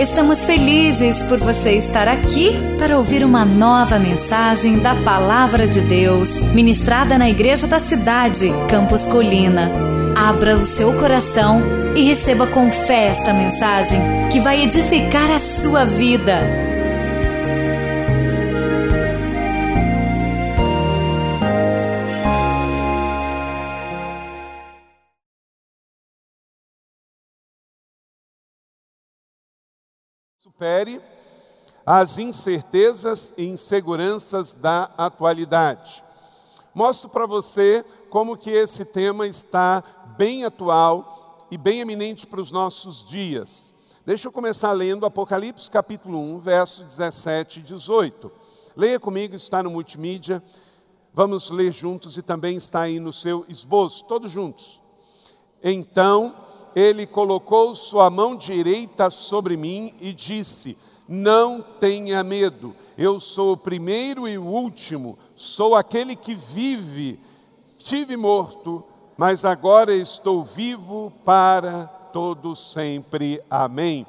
Estamos felizes por você estar aqui para ouvir uma nova mensagem da Palavra de Deus, ministrada na Igreja da Cidade, Campos Colina. Abra o seu coração e receba com fé esta mensagem que vai edificar a sua vida. Supere as incertezas e inseguranças da atualidade. Mostro para você como que esse tema está bem atual e bem eminente para os nossos dias. Deixa eu começar lendo Apocalipse capítulo 1, verso 17 e 18. Leia comigo, está no multimídia. Vamos ler juntos e também está aí no seu esboço, todos juntos. Então, ele colocou sua mão direita sobre mim e disse: Não tenha medo, eu sou o primeiro e o último, sou aquele que vive. Tive morto, mas agora estou vivo para todo sempre. Amém.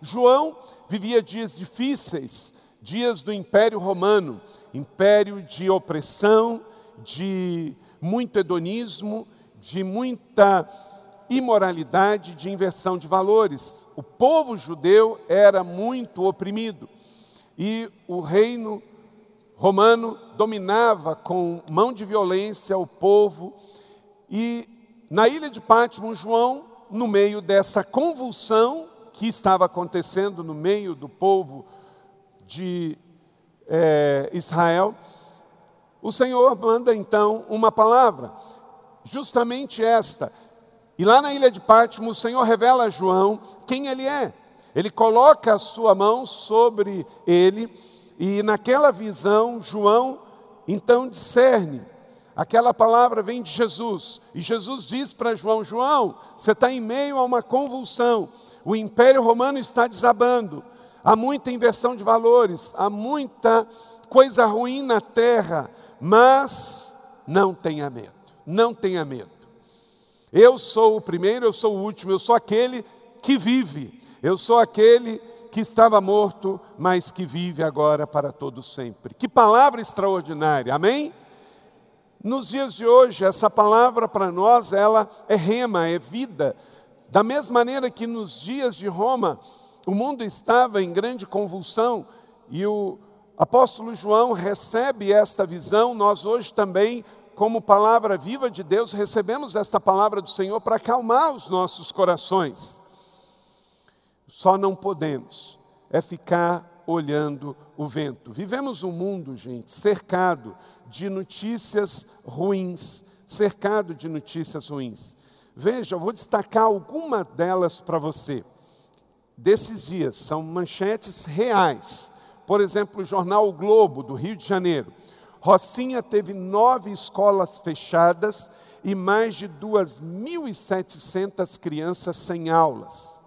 João vivia dias difíceis, dias do Império Romano, império de opressão, de muito hedonismo, de muita imoralidade, de inversão de valores. O povo judeu era muito oprimido e o reino romano dominava com mão de violência o povo. E na ilha de Pátimo, João, no meio dessa convulsão que estava acontecendo no meio do povo de é, Israel, o Senhor manda então uma palavra, justamente esta: e lá na ilha de Pátimo, o Senhor revela a João quem ele é. Ele coloca a sua mão sobre ele, e naquela visão, João então discerne. Aquela palavra vem de Jesus, e Jesus diz para João: João, você está em meio a uma convulsão, o império romano está desabando, há muita inversão de valores, há muita coisa ruim na terra, mas não tenha medo, não tenha medo. Eu sou o primeiro, eu sou o último, eu sou aquele que vive. Eu sou aquele que estava morto, mas que vive agora para todo sempre. Que palavra extraordinária. Amém? Nos dias de hoje, essa palavra para nós, ela é rema, é vida. Da mesma maneira que nos dias de Roma, o mundo estava em grande convulsão e o apóstolo João recebe esta visão, nós hoje também como palavra viva de Deus, recebemos esta palavra do Senhor para acalmar os nossos corações. Só não podemos é ficar olhando o vento. Vivemos um mundo, gente, cercado de notícias ruins, cercado de notícias ruins. Veja, eu vou destacar alguma delas para você. Desses dias, são manchetes reais. Por exemplo, o jornal o Globo, do Rio de Janeiro. Rocinha teve nove escolas fechadas e mais de 2.700 crianças sem aulas.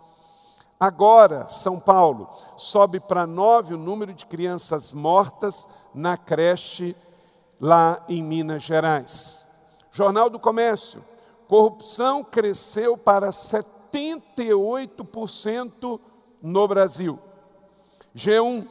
Agora, São Paulo sobe para nove o número de crianças mortas na creche lá em Minas Gerais. Jornal do Comércio: corrupção cresceu para 78% no Brasil. G1: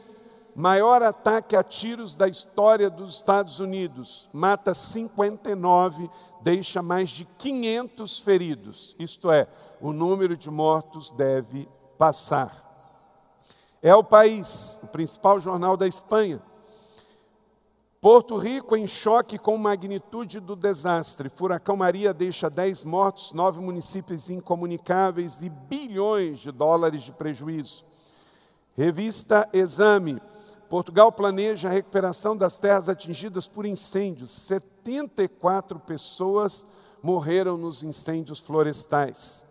maior ataque a tiros da história dos Estados Unidos, mata 59, deixa mais de 500 feridos. Isto é, o número de mortos deve passar. É o país, o principal jornal da Espanha. Porto Rico em choque com magnitude do desastre. Furacão Maria deixa 10 mortos, nove municípios incomunicáveis e bilhões de dólares de prejuízo. Revista Exame Portugal planeja a recuperação das terras atingidas por incêndios. 74 pessoas morreram nos incêndios florestais.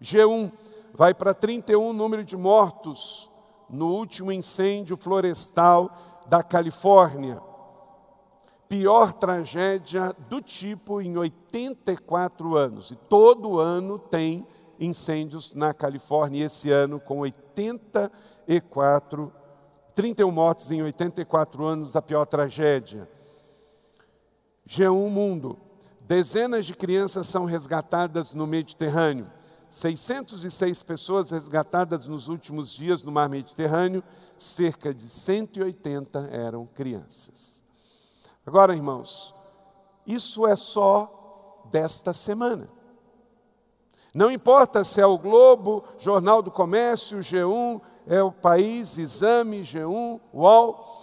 G1 vai para 31 número de mortos no último incêndio florestal da Califórnia. Pior tragédia do tipo em 84 anos. E todo ano tem incêndios na Califórnia, esse ano com 84 31 mortes em 84 anos da pior tragédia. G1 Mundo. Dezenas de crianças são resgatadas no Mediterrâneo. 606 pessoas resgatadas nos últimos dias no mar Mediterrâneo, cerca de 180 eram crianças. Agora, irmãos, isso é só desta semana. Não importa se é o Globo, Jornal do Comércio, G1, é o País, Exame, G1, UOL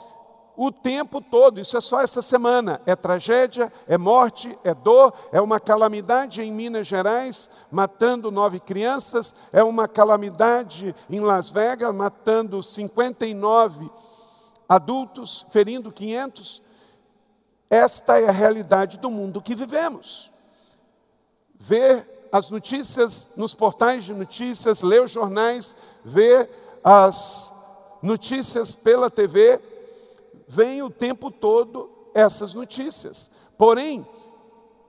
o tempo todo, isso é só essa semana. É tragédia, é morte, é dor, é uma calamidade em Minas Gerais, matando nove crianças, é uma calamidade em Las Vegas, matando 59 adultos, ferindo 500. Esta é a realidade do mundo que vivemos. Ver as notícias nos portais de notícias, ler os jornais, ver as notícias pela TV, vem o tempo todo essas notícias. Porém,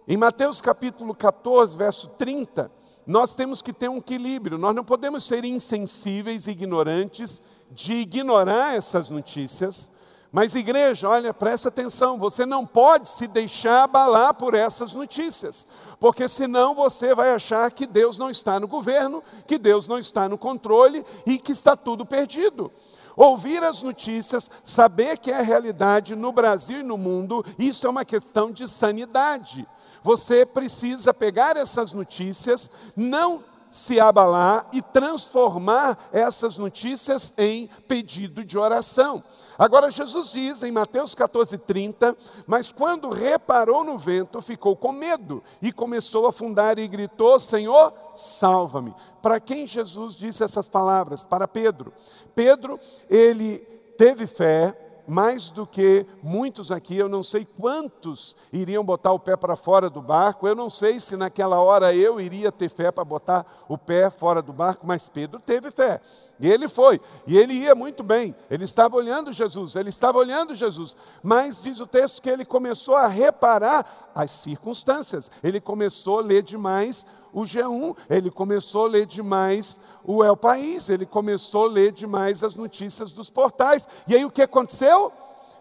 em Mateus capítulo 14, verso 30, nós temos que ter um equilíbrio, nós não podemos ser insensíveis, ignorantes, de ignorar essas notícias. Mas, igreja, olha, presta atenção, você não pode se deixar abalar por essas notícias, porque senão você vai achar que Deus não está no governo, que Deus não está no controle e que está tudo perdido. Ouvir as notícias, saber que é a realidade no Brasil e no mundo, isso é uma questão de sanidade. Você precisa pegar essas notícias, não se abalar e transformar essas notícias em pedido de oração. Agora, Jesus diz em Mateus 14,30: Mas quando reparou no vento, ficou com medo e começou a afundar e gritou: Senhor, salva-me. Para quem Jesus disse essas palavras? Para Pedro. Pedro, ele teve fé, mais do que muitos aqui, eu não sei quantos iriam botar o pé para fora do barco, eu não sei se naquela hora eu iria ter fé para botar o pé fora do barco, mas Pedro teve fé. E ele foi, e ele ia muito bem, ele estava olhando Jesus, ele estava olhando Jesus, mas diz o texto que ele começou a reparar as circunstâncias, ele começou a ler demais o G1, ele começou a ler demais o El País, ele começou a ler demais as notícias dos portais. E aí o que aconteceu?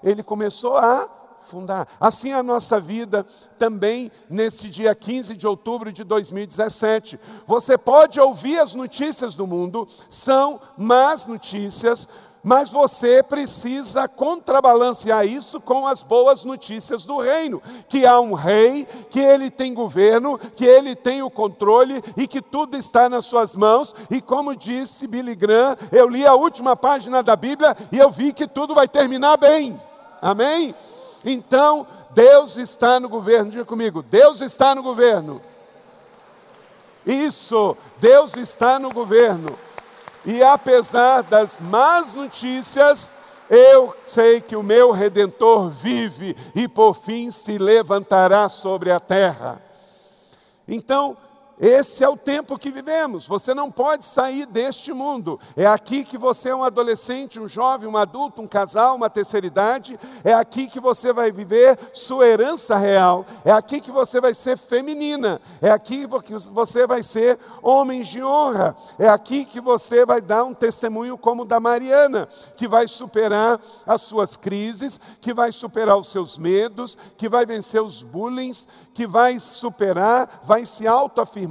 Ele começou a fundar. Assim a nossa vida também nesse dia 15 de outubro de 2017. Você pode ouvir as notícias do mundo, são más notícias, mas você precisa contrabalancear isso com as boas notícias do reino, que há um rei, que ele tem governo, que ele tem o controle e que tudo está nas suas mãos. E como disse Billy Graham, eu li a última página da Bíblia e eu vi que tudo vai terminar bem. Amém? Então, Deus está no governo. Diga comigo, Deus está no governo. Isso, Deus está no governo. E apesar das más notícias, eu sei que o meu redentor vive e por fim se levantará sobre a terra. Então, esse é o tempo que vivemos. Você não pode sair deste mundo. É aqui que você é um adolescente, um jovem, um adulto, um casal, uma terceira idade. É aqui que você vai viver sua herança real. É aqui que você vai ser feminina. É aqui que você vai ser homem de honra. É aqui que você vai dar um testemunho como o da Mariana, que vai superar as suas crises, que vai superar os seus medos, que vai vencer os bullying, que vai superar, vai se autoafirmar,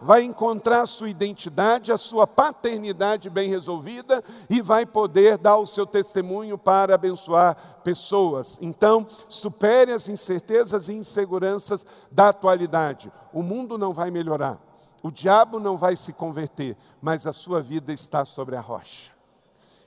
vai encontrar a sua identidade, a sua paternidade bem resolvida e vai poder dar o seu testemunho para abençoar pessoas. Então, supere as incertezas e inseguranças da atualidade. O mundo não vai melhorar, o diabo não vai se converter, mas a sua vida está sobre a rocha.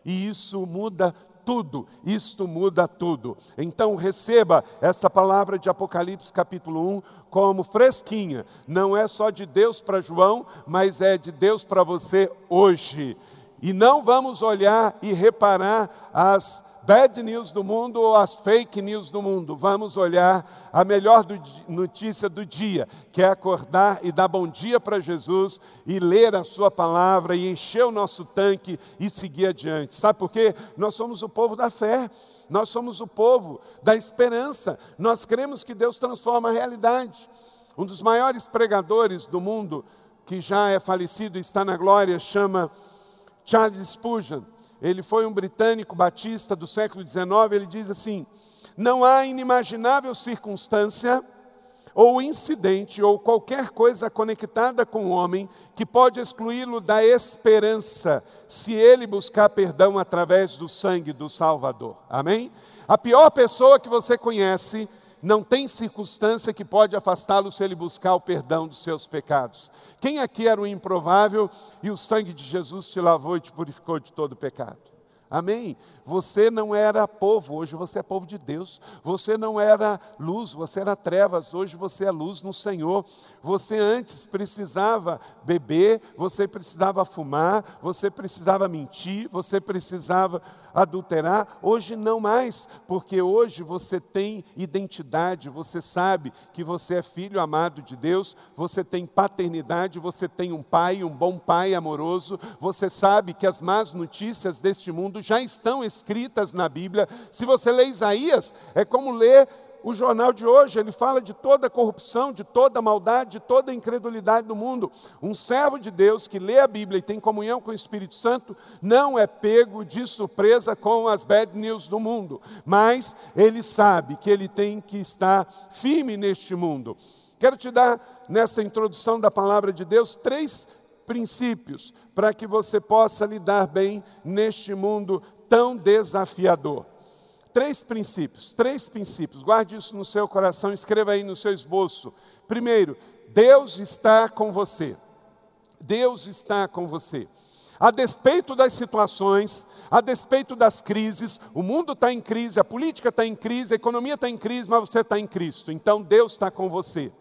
E isso muda tudo, isto muda tudo. Então receba esta palavra de Apocalipse capítulo 1 como fresquinha. Não é só de Deus para João, mas é de Deus para você hoje. E não vamos olhar e reparar as bad news do mundo ou as fake news do mundo. Vamos olhar a melhor do, notícia do dia, que é acordar e dar bom dia para Jesus e ler a Sua palavra e encher o nosso tanque e seguir adiante. Sabe por quê? Nós somos o povo da fé. Nós somos o povo da esperança. Nós cremos que Deus transforma a realidade. Um dos maiores pregadores do mundo, que já é falecido e está na glória, chama Charles Spurgeon ele foi um britânico batista do século XIX, ele diz assim: não há inimaginável circunstância ou incidente ou qualquer coisa conectada com o homem que pode excluí-lo da esperança se ele buscar perdão através do sangue do Salvador. Amém? A pior pessoa que você conhece não tem circunstância que pode afastá-lo se ele buscar o perdão dos seus pecados. Quem aqui era o improvável e o sangue de Jesus te lavou e te purificou de todo pecado? Amém? Você não era povo, hoje você é povo de Deus. Você não era luz, você era trevas, hoje você é luz no Senhor. Você antes precisava beber, você precisava fumar, você precisava mentir, você precisava adulterar. Hoje não mais, porque hoje você tem identidade, você sabe que você é filho amado de Deus, você tem paternidade, você tem um pai, um bom pai amoroso, você sabe que as más notícias deste mundo já estão escritas na Bíblia. Se você lê Isaías, é como ler o jornal de hoje, ele fala de toda a corrupção, de toda a maldade, de toda a incredulidade do mundo. Um servo de Deus que lê a Bíblia e tem comunhão com o Espírito Santo não é pego de surpresa com as bad news do mundo, mas ele sabe que ele tem que estar firme neste mundo. Quero te dar, nessa introdução da palavra de Deus, três princípios para que você possa lidar bem neste mundo tão desafiador. Três princípios, três princípios, guarde isso no seu coração, escreva aí no seu esboço. Primeiro, Deus está com você. Deus está com você. A despeito das situações, a despeito das crises, o mundo está em crise, a política está em crise, a economia está em crise, mas você está em Cristo. Então Deus está com você.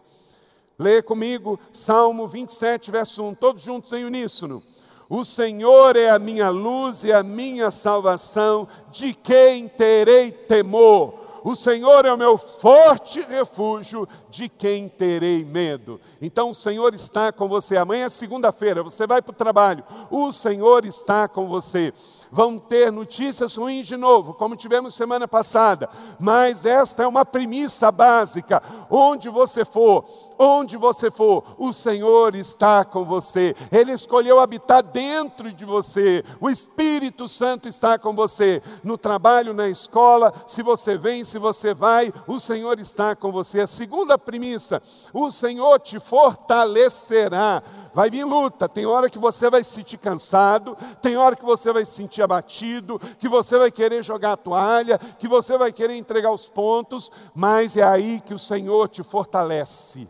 Leia comigo Salmo 27, verso 1, todos juntos em uníssono. O Senhor é a minha luz e a minha salvação, de quem terei temor? O Senhor é o meu forte refúgio, de quem terei medo? Então o Senhor está com você. Amanhã é segunda-feira, você vai para o trabalho, o Senhor está com você vão ter notícias ruins de novo, como tivemos semana passada, mas esta é uma premissa básica. Onde você for, onde você for, o Senhor está com você. Ele escolheu habitar dentro de você. O Espírito Santo está com você. No trabalho, na escola, se você vem, se você vai, o Senhor está com você. A segunda premissa: o Senhor te fortalecerá. Vai vir luta, tem hora que você vai se sentir cansado, tem hora que você vai se sentir abatido, que você vai querer jogar a toalha, que você vai querer entregar os pontos, mas é aí que o Senhor te fortalece.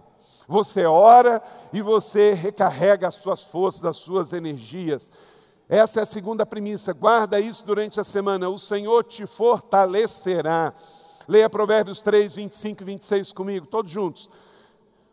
Você ora e você recarrega as suas forças, as suas energias. Essa é a segunda premissa. Guarda isso durante a semana. O Senhor te fortalecerá. Leia Provérbios 3, 25 e 26 comigo, todos juntos.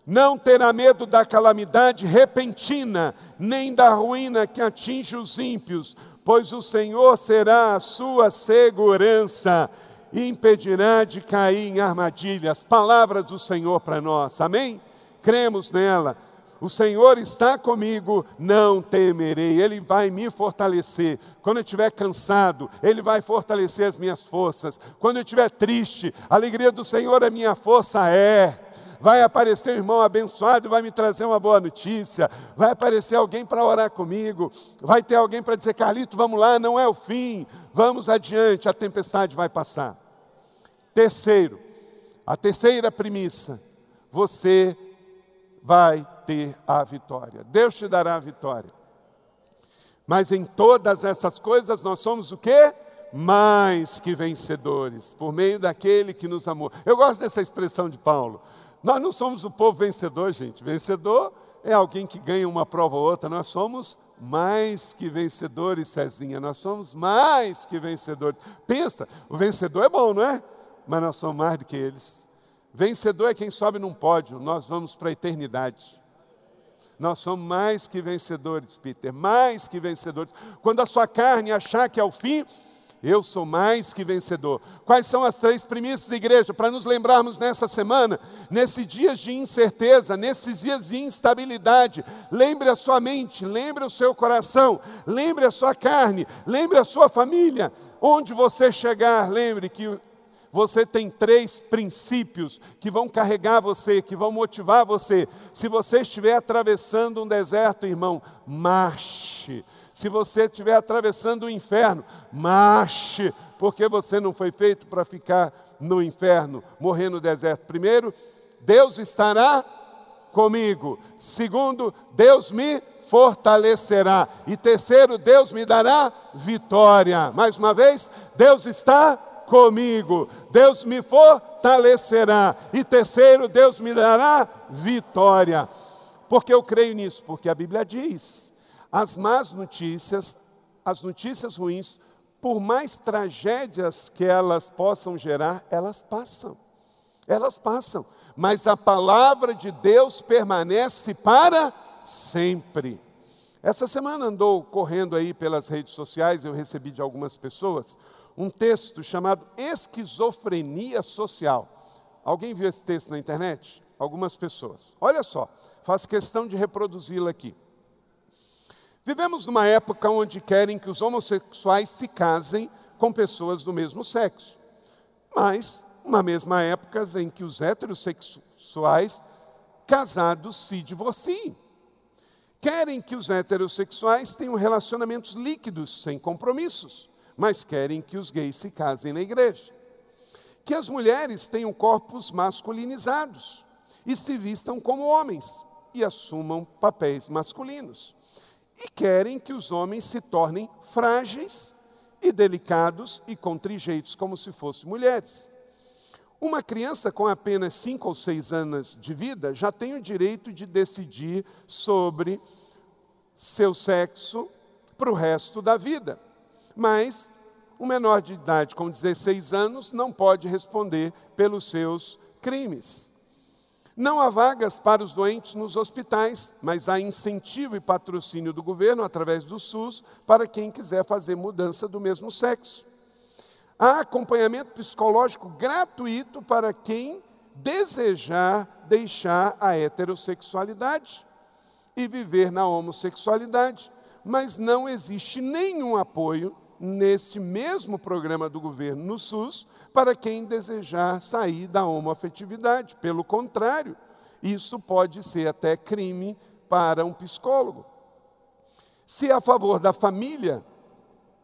Não terá medo da calamidade repentina, nem da ruína que atinge os ímpios, pois o Senhor será a sua segurança e impedirá de cair em armadilhas. Palavra do Senhor para nós, amém? cremos nela. O Senhor está comigo, não temerei, Ele vai me fortalecer. Quando eu estiver cansado, Ele vai fortalecer as minhas forças. Quando eu estiver triste, a alegria do Senhor é minha força, é. Vai aparecer um irmão abençoado vai me trazer uma boa notícia. Vai aparecer alguém para orar comigo. Vai ter alguém para dizer: Carlito, vamos lá, não é o fim. Vamos adiante, a tempestade vai passar. Terceiro, a terceira premissa: você vai ter a vitória. Deus te dará a vitória. Mas em todas essas coisas nós somos o quê? Mais que vencedores, por meio daquele que nos amou. Eu gosto dessa expressão de Paulo. Nós não somos o povo vencedor, gente. Vencedor é alguém que ganha uma prova ou outra. Nós somos mais que vencedores, Cezinha. Nós somos mais que vencedores. Pensa, o vencedor é bom, não é? Mas nós somos mais do que eles. Vencedor é quem sobe num pódio, nós vamos para a eternidade. Nós somos mais que vencedores, Peter, mais que vencedores. Quando a sua carne achar que é o fim, eu sou mais que vencedor. Quais são as três premissas, igreja, para nos lembrarmos nessa semana, nesses dias de incerteza, nesses dias de instabilidade? Lembre a sua mente, lembre o seu coração, lembre a sua carne, lembre a sua família. Onde você chegar, lembre que você tem três princípios que vão carregar você, que vão motivar você. Se você estiver atravessando um deserto, irmão, marche. Se você estiver atravessando o inferno, marche, porque você não foi feito para ficar no inferno, morrer no deserto. Primeiro, Deus estará comigo. Segundo, Deus me fortalecerá. E terceiro, Deus me dará vitória. Mais uma vez, Deus está comigo. Deus me fortalecerá. E terceiro, Deus me dará vitória. Porque eu creio nisso? Porque a Bíblia diz: as más notícias, as notícias ruins, por mais tragédias que elas possam gerar, elas passam. Elas passam. Mas a palavra de Deus permanece para sempre. Essa semana andou correndo aí pelas redes sociais, eu recebi de algumas pessoas um texto chamado Esquizofrenia Social. Alguém viu esse texto na internet? Algumas pessoas. Olha só, faço questão de reproduzi-lo aqui. Vivemos numa época onde querem que os homossexuais se casem com pessoas do mesmo sexo, mas uma mesma época em que os heterossexuais casados se divorciem. Querem que os heterossexuais tenham relacionamentos líquidos, sem compromissos, mas querem que os gays se casem na igreja. Que as mulheres tenham corpos masculinizados e se vistam como homens e assumam papéis masculinos. E querem que os homens se tornem frágeis e delicados e com trejeitos como se fossem mulheres. Uma criança com apenas 5 ou 6 anos de vida já tem o direito de decidir sobre seu sexo para o resto da vida. Mas um menor de idade com 16 anos não pode responder pelos seus crimes. Não há vagas para os doentes nos hospitais, mas há incentivo e patrocínio do governo através do SUS para quem quiser fazer mudança do mesmo sexo. Há acompanhamento psicológico gratuito para quem desejar deixar a heterossexualidade e viver na homossexualidade, mas não existe nenhum apoio neste mesmo programa do governo no SUS para quem desejar sair da homoafetividade. Pelo contrário, isso pode ser até crime para um psicólogo. Se é a favor da família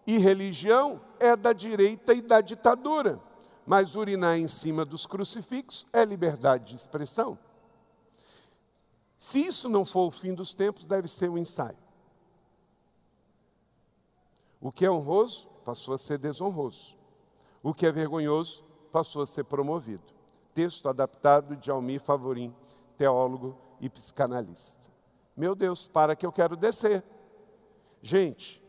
e religião, é da direita e da ditadura. Mas urinar em cima dos crucifixos é liberdade de expressão. Se isso não for o fim dos tempos, deve ser um ensaio. O que é honroso passou a ser desonroso. O que é vergonhoso passou a ser promovido. Texto adaptado de Almir Favorim, teólogo e psicanalista. Meu Deus, para que eu quero descer. Gente,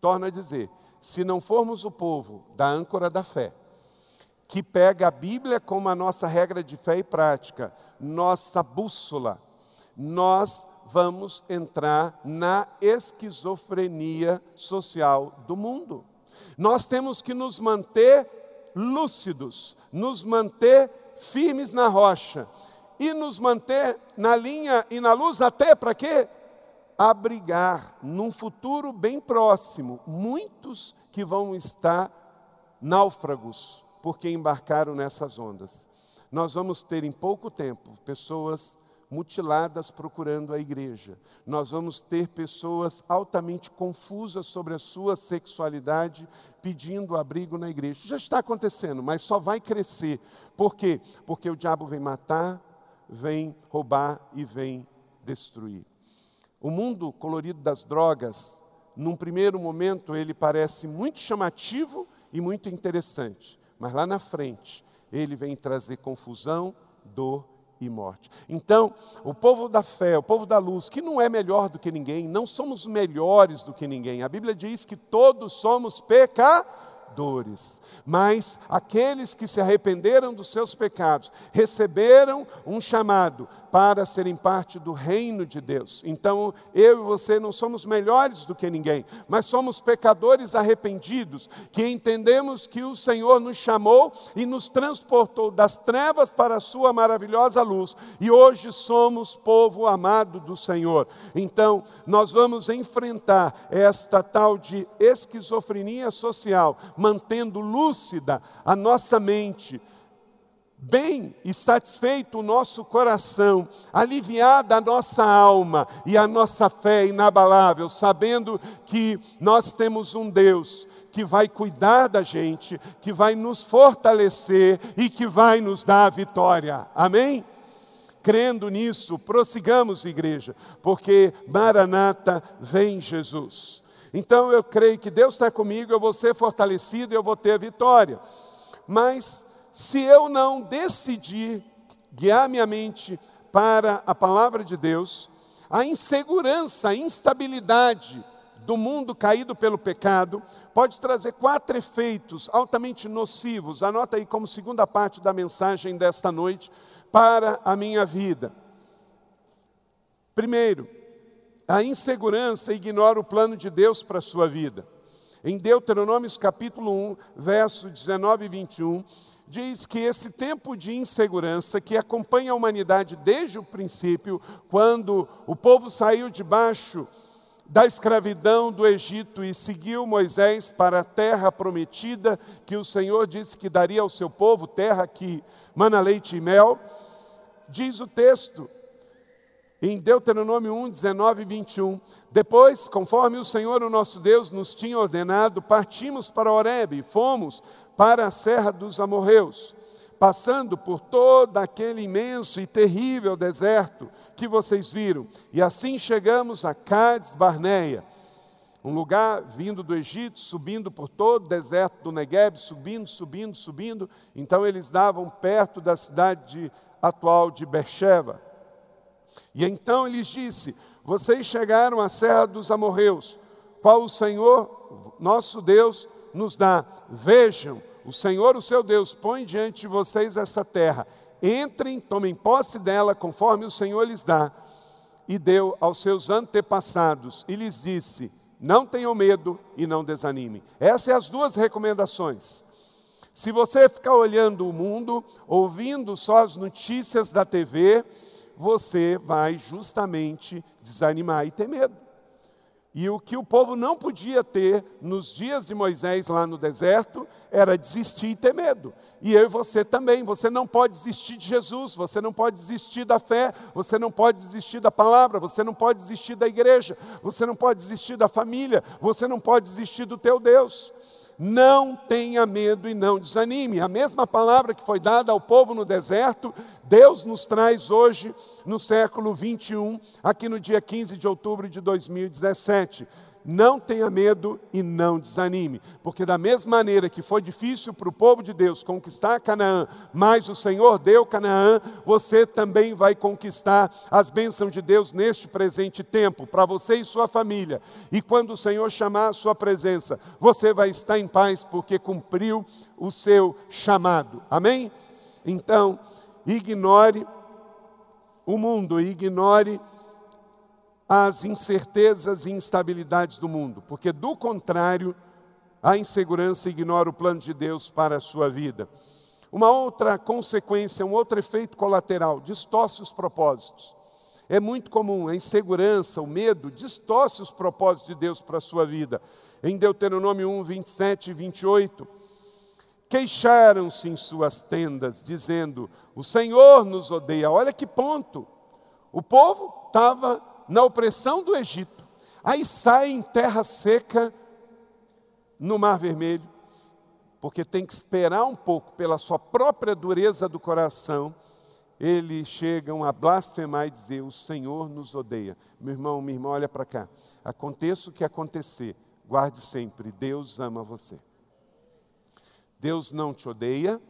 torna a dizer, se não formos o povo da âncora da fé, que pega a Bíblia como a nossa regra de fé e prática, nossa bússola, nós vamos entrar na esquizofrenia social do mundo. Nós temos que nos manter lúcidos, nos manter firmes na rocha e nos manter na linha e na luz até para quê? abrigar num futuro bem próximo muitos que vão estar náufragos porque embarcaram nessas ondas. Nós vamos ter em pouco tempo pessoas mutiladas procurando a igreja. Nós vamos ter pessoas altamente confusas sobre a sua sexualidade pedindo abrigo na igreja. Já está acontecendo, mas só vai crescer. Por quê? Porque o diabo vem matar, vem roubar e vem destruir. O mundo colorido das drogas, num primeiro momento, ele parece muito chamativo e muito interessante, mas lá na frente, ele vem trazer confusão, dor e morte. Então, o povo da fé, o povo da luz, que não é melhor do que ninguém, não somos melhores do que ninguém. A Bíblia diz que todos somos pecadores mas aqueles que se arrependeram dos seus pecados receberam um chamado para serem parte do reino de Deus. Então, eu e você não somos melhores do que ninguém, mas somos pecadores arrependidos, que entendemos que o Senhor nos chamou e nos transportou das trevas para a sua maravilhosa luz, e hoje somos povo amado do Senhor. Então, nós vamos enfrentar esta tal de esquizofrenia social, mantendo lúcida a nossa mente bem e satisfeito o nosso coração, aliviada a nossa alma e a nossa fé inabalável, sabendo que nós temos um Deus que vai cuidar da gente, que vai nos fortalecer e que vai nos dar a vitória. Amém? crendo nisso, prossigamos, igreja, porque Maranata vem Jesus. Então eu creio que Deus está comigo, eu vou ser fortalecido e eu vou ter a vitória. Mas se eu não decidir guiar minha mente para a palavra de Deus, a insegurança, a instabilidade do mundo caído pelo pecado pode trazer quatro efeitos altamente nocivos. Anota aí como segunda parte da mensagem desta noite para a minha vida. Primeiro, a insegurança ignora o plano de Deus para a sua vida. Em Deuteronômios capítulo 1, verso 19 e 21, diz que esse tempo de insegurança que acompanha a humanidade desde o princípio, quando o povo saiu debaixo da escravidão do Egito e seguiu Moisés para a terra prometida que o Senhor disse que daria ao seu povo, terra que mana leite e mel, diz o texto em Deuteronômio 1, 19 e 21. Depois, conforme o Senhor, o nosso Deus, nos tinha ordenado, partimos para Horebe e fomos para a serra dos amorreus, passando por todo aquele imenso e terrível deserto que vocês viram. E assim chegamos a Cades Barneia, um lugar vindo do Egito, subindo por todo o deserto do Negueb, subindo, subindo, subindo. Então eles davam perto da cidade atual de Beersheba. E então ele disse: Vocês chegaram à serra dos amorreus, qual o Senhor, nosso Deus, nos dá. Vejam, o Senhor, o seu Deus, põe diante de vocês essa terra. Entrem, tomem posse dela, conforme o Senhor lhes dá. E deu aos seus antepassados, e lhes disse: Não tenham medo e não desanimem. Essas são as duas recomendações. Se você ficar olhando o mundo, ouvindo só as notícias da TV, você vai justamente desanimar e ter medo. E o que o povo não podia ter nos dias de Moisés lá no deserto era desistir e ter medo. E eu e você também, você não pode desistir de Jesus, você não pode desistir da fé, você não pode desistir da palavra, você não pode desistir da igreja, você não pode desistir da família, você não pode desistir do teu Deus. Não tenha medo e não desanime. A mesma palavra que foi dada ao povo no deserto, Deus nos traz hoje, no século 21, aqui no dia 15 de outubro de 2017. Não tenha medo e não desanime, porque da mesma maneira que foi difícil para o povo de Deus conquistar Canaã, mas o Senhor deu Canaã, você também vai conquistar as bênçãos de Deus neste presente tempo, para você e sua família. E quando o Senhor chamar a sua presença, você vai estar em paz, porque cumpriu o seu chamado. Amém? Então, ignore o mundo, ignore as incertezas e instabilidades do mundo, porque do contrário, a insegurança ignora o plano de Deus para a sua vida. Uma outra consequência, um outro efeito colateral, distorce os propósitos. É muito comum, a insegurança, o medo, distorce os propósitos de Deus para a sua vida. Em Deuteronômio 1, 27 e 28, queixaram-se em suas tendas, dizendo: O Senhor nos odeia. Olha que ponto. O povo estava na opressão do Egito, aí sai em terra seca no Mar Vermelho, porque tem que esperar um pouco pela sua própria dureza do coração, eles chegam a blasfemar e dizer: O Senhor nos odeia. Meu irmão, minha irmã, olha para cá. Aconteça o que acontecer, guarde sempre: Deus ama você. Deus não te odeia,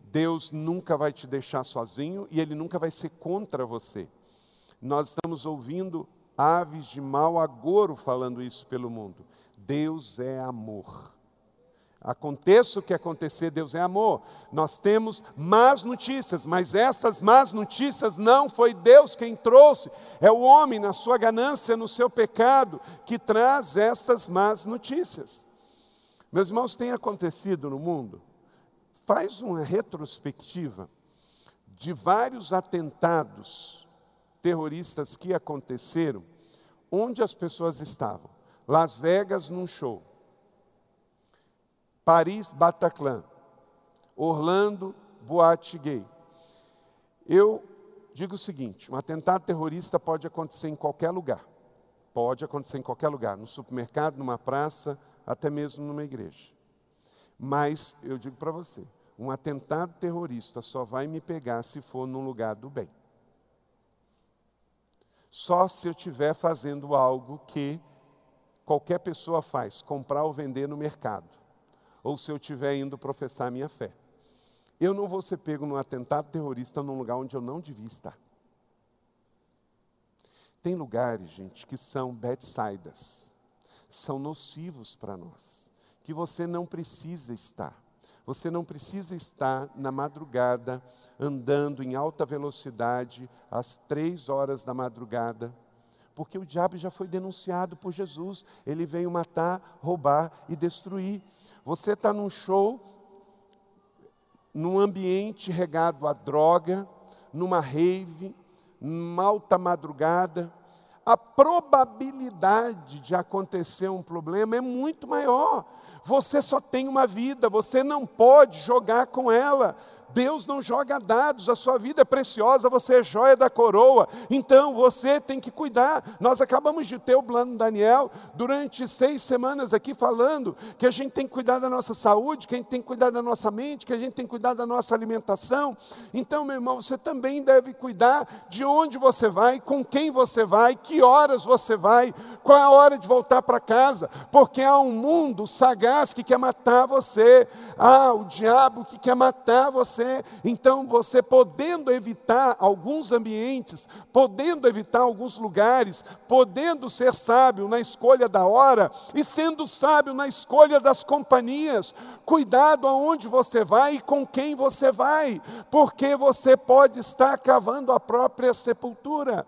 Deus nunca vai te deixar sozinho e Ele nunca vai ser contra você. Nós estamos ouvindo aves de mau agouro falando isso pelo mundo. Deus é amor. Aconteça o que acontecer, Deus é amor. Nós temos más notícias, mas essas más notícias não foi Deus quem trouxe, é o homem na sua ganância, no seu pecado, que traz essas más notícias. Meus irmãos, tem acontecido no mundo, faz uma retrospectiva de vários atentados terroristas que aconteceram, onde as pessoas estavam? Las Vegas num show, Paris Bataclan, Orlando boate gay. Eu digo o seguinte: um atentado terrorista pode acontecer em qualquer lugar. Pode acontecer em qualquer lugar, no supermercado, numa praça, até mesmo numa igreja. Mas eu digo para você, um atentado terrorista só vai me pegar se for num lugar do bem. Só se eu estiver fazendo algo que qualquer pessoa faz, comprar ou vender no mercado, ou se eu estiver indo professar minha fé. Eu não vou ser pego num atentado terrorista num lugar onde eu não devia estar. Tem lugares, gente, que são bedsidas, são nocivos para nós, que você não precisa estar. Você não precisa estar na madrugada andando em alta velocidade às três horas da madrugada, porque o diabo já foi denunciado por Jesus. Ele veio matar, roubar e destruir. Você está num show, num ambiente regado a droga, numa rave, numa alta madrugada, a probabilidade de acontecer um problema é muito maior. Você só tem uma vida, você não pode jogar com ela. Deus não joga dados, a sua vida é preciosa, você é joia da coroa, então você tem que cuidar. Nós acabamos de ter o plano Daniel durante seis semanas aqui falando que a gente tem que cuidar da nossa saúde, que a gente tem que cuidar da nossa mente, que a gente tem que cuidar da nossa alimentação. Então, meu irmão, você também deve cuidar de onde você vai, com quem você vai, que horas você vai, qual é a hora de voltar para casa, porque há um mundo sagaz que quer matar você, há o diabo que quer matar você. Então, você podendo evitar alguns ambientes, podendo evitar alguns lugares, podendo ser sábio na escolha da hora e sendo sábio na escolha das companhias, cuidado aonde você vai e com quem você vai, porque você pode estar cavando a própria sepultura.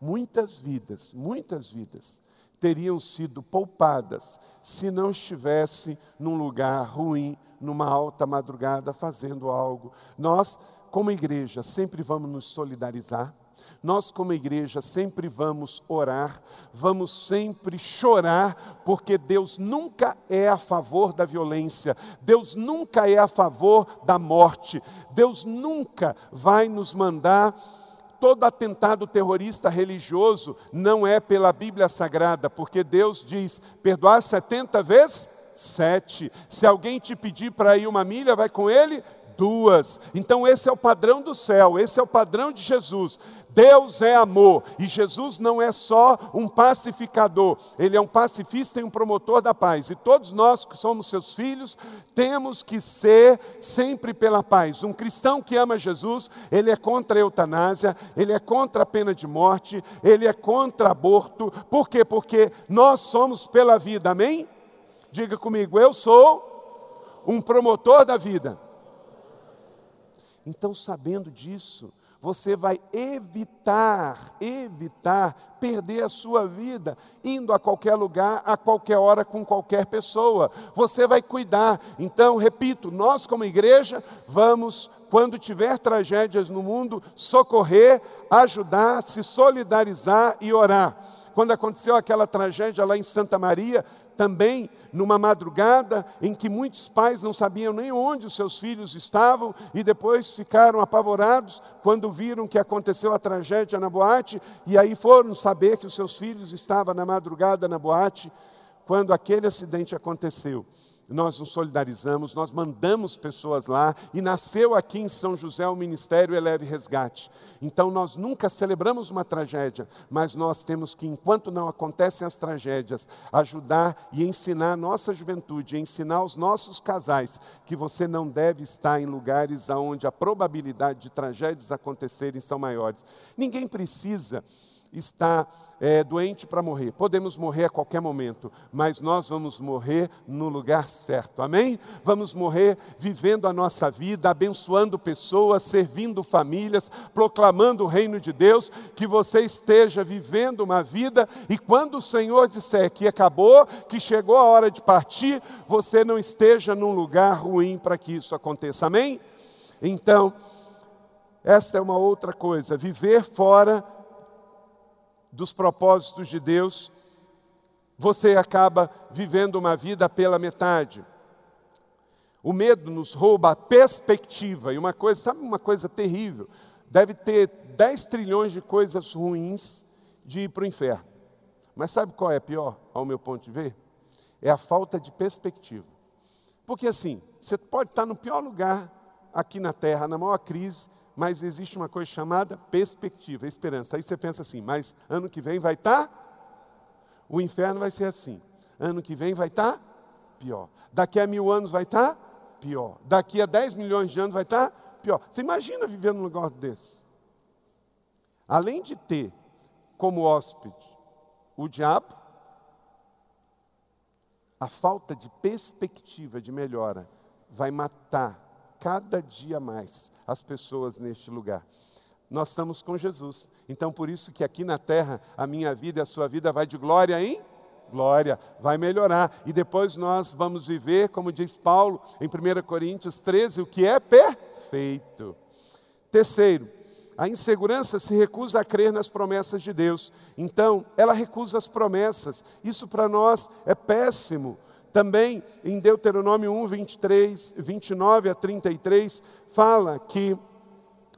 Muitas vidas, muitas vidas teriam sido poupadas se não estivesse num lugar ruim, numa alta madrugada, fazendo algo. Nós, como igreja, sempre vamos nos solidarizar. Nós, como igreja, sempre vamos orar, vamos sempre chorar, porque Deus nunca é a favor da violência, Deus nunca é a favor da morte, Deus nunca vai nos mandar todo atentado terrorista religioso não é pela Bíblia Sagrada, porque Deus diz: perdoar 70 vezes sete. Se alguém te pedir para ir uma milha, vai com ele duas. Então, esse é o padrão do céu, esse é o padrão de Jesus. Deus é amor e Jesus não é só um pacificador, ele é um pacifista e um promotor da paz. E todos nós que somos seus filhos temos que ser sempre pela paz. Um cristão que ama Jesus, ele é contra a eutanásia, ele é contra a pena de morte, ele é contra aborto. Por quê? Porque nós somos pela vida, amém? Diga comigo, eu sou um promotor da vida. Então, sabendo disso, você vai evitar, evitar perder a sua vida indo a qualquer lugar, a qualquer hora, com qualquer pessoa. Você vai cuidar. Então, repito, nós como igreja vamos, quando tiver tragédias no mundo, socorrer, ajudar, se solidarizar e orar. Quando aconteceu aquela tragédia lá em Santa Maria, também numa madrugada em que muitos pais não sabiam nem onde os seus filhos estavam e depois ficaram apavorados quando viram que aconteceu a tragédia na boate e aí foram saber que os seus filhos estavam na madrugada na boate quando aquele acidente aconteceu nós nos solidarizamos, nós mandamos pessoas lá, e nasceu aqui em São José o Ministério Eleve Resgate. Então nós nunca celebramos uma tragédia, mas nós temos que, enquanto não acontecem as tragédias, ajudar e ensinar a nossa juventude, ensinar os nossos casais que você não deve estar em lugares onde a probabilidade de tragédias acontecerem são maiores. Ninguém precisa estar é, doente para morrer. Podemos morrer a qualquer momento, mas nós vamos morrer no lugar certo. Amém? Vamos morrer vivendo a nossa vida, abençoando pessoas, servindo famílias, proclamando o reino de Deus. Que você esteja vivendo uma vida e quando o Senhor disser que acabou, que chegou a hora de partir, você não esteja num lugar ruim para que isso aconteça. Amém? Então, esta é uma outra coisa, viver fora dos propósitos de Deus, você acaba vivendo uma vida pela metade. O medo nos rouba a perspectiva, e uma coisa, sabe uma coisa terrível? Deve ter 10 trilhões de coisas ruins de ir para o inferno. Mas sabe qual é pior, ao meu ponto de ver? É a falta de perspectiva. Porque assim, você pode estar no pior lugar aqui na terra, na maior crise, mas existe uma coisa chamada perspectiva, esperança. Aí você pensa assim, mas ano que vem vai estar? Tá? O inferno vai ser assim. Ano que vem vai estar? Tá? Pior. Daqui a mil anos vai estar? Tá? Pior. Daqui a 10 milhões de anos vai estar? Tá? Pior. Você imagina viver num lugar desse? Além de ter como hóspede o diabo, a falta de perspectiva de melhora vai matar cada dia mais as pessoas neste lugar. Nós estamos com Jesus. Então, por isso que aqui na terra, a minha vida e a sua vida vai de glória em glória, vai melhorar. E depois nós vamos viver, como diz Paulo em 1 Coríntios 13, o que é perfeito. Terceiro, a insegurança se recusa a crer nas promessas de Deus. Então, ela recusa as promessas. Isso para nós é péssimo. Também em Deuteronômio 1, 23, 29 a 33, fala que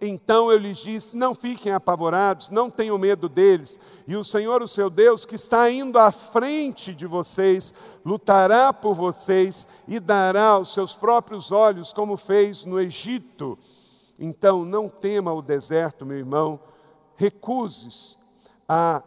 então eu lhes disse: Não fiquem apavorados, não tenham medo deles, e o Senhor, o seu Deus, que está indo à frente de vocês, lutará por vocês e dará aos seus próprios olhos, como fez no Egito. Então não tema o deserto, meu irmão, recuses a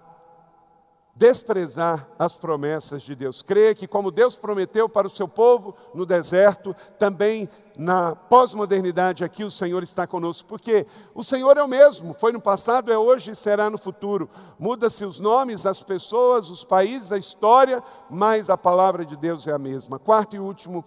desprezar as promessas de Deus. Creia que, como Deus prometeu para o seu povo no deserto, também na pós-modernidade aqui o Senhor está conosco, porque o Senhor é o mesmo, foi no passado, é hoje e será no futuro. Muda-se os nomes, as pessoas, os países, a história, mas a palavra de Deus é a mesma. Quarto e último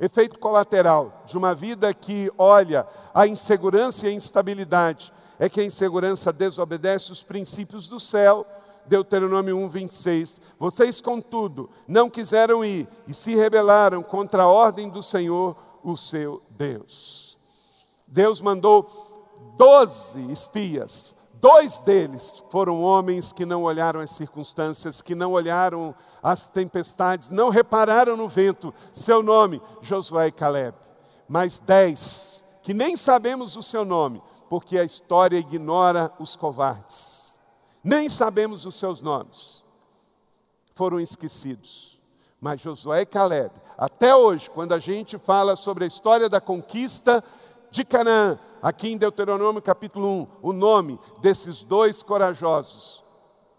Efeito colateral de uma vida que olha a insegurança e a instabilidade é que a insegurança desobedece os princípios do céu. Deuteronômio 1, 26. Vocês, contudo, não quiseram ir e se rebelaram contra a ordem do Senhor, o seu Deus. Deus mandou doze espias, dois deles foram homens que não olharam as circunstâncias, que não olharam as tempestades, não repararam no vento. Seu nome, Josué e Caleb. Mais dez, que nem sabemos o seu nome, porque a história ignora os covardes. Nem sabemos os seus nomes. Foram esquecidos. Mas Josué e Caleb, até hoje, quando a gente fala sobre a história da conquista de Canaã, aqui em Deuteronômio capítulo 1, o nome desses dois corajosos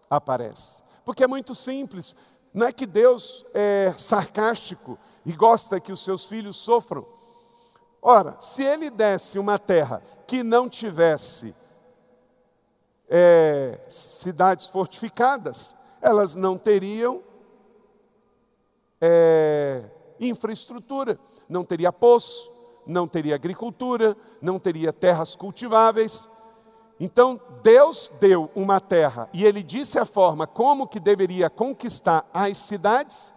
aparece. Porque é muito simples. Não é que Deus é sarcástico e gosta que os seus filhos sofram. Ora, se ele desse uma terra que não tivesse é, cidades fortificadas, elas não teriam é, infraestrutura, não teria poço, não teria agricultura, não teria terras cultiváveis. Então, Deus deu uma terra e ele disse a forma como que deveria conquistar as cidades,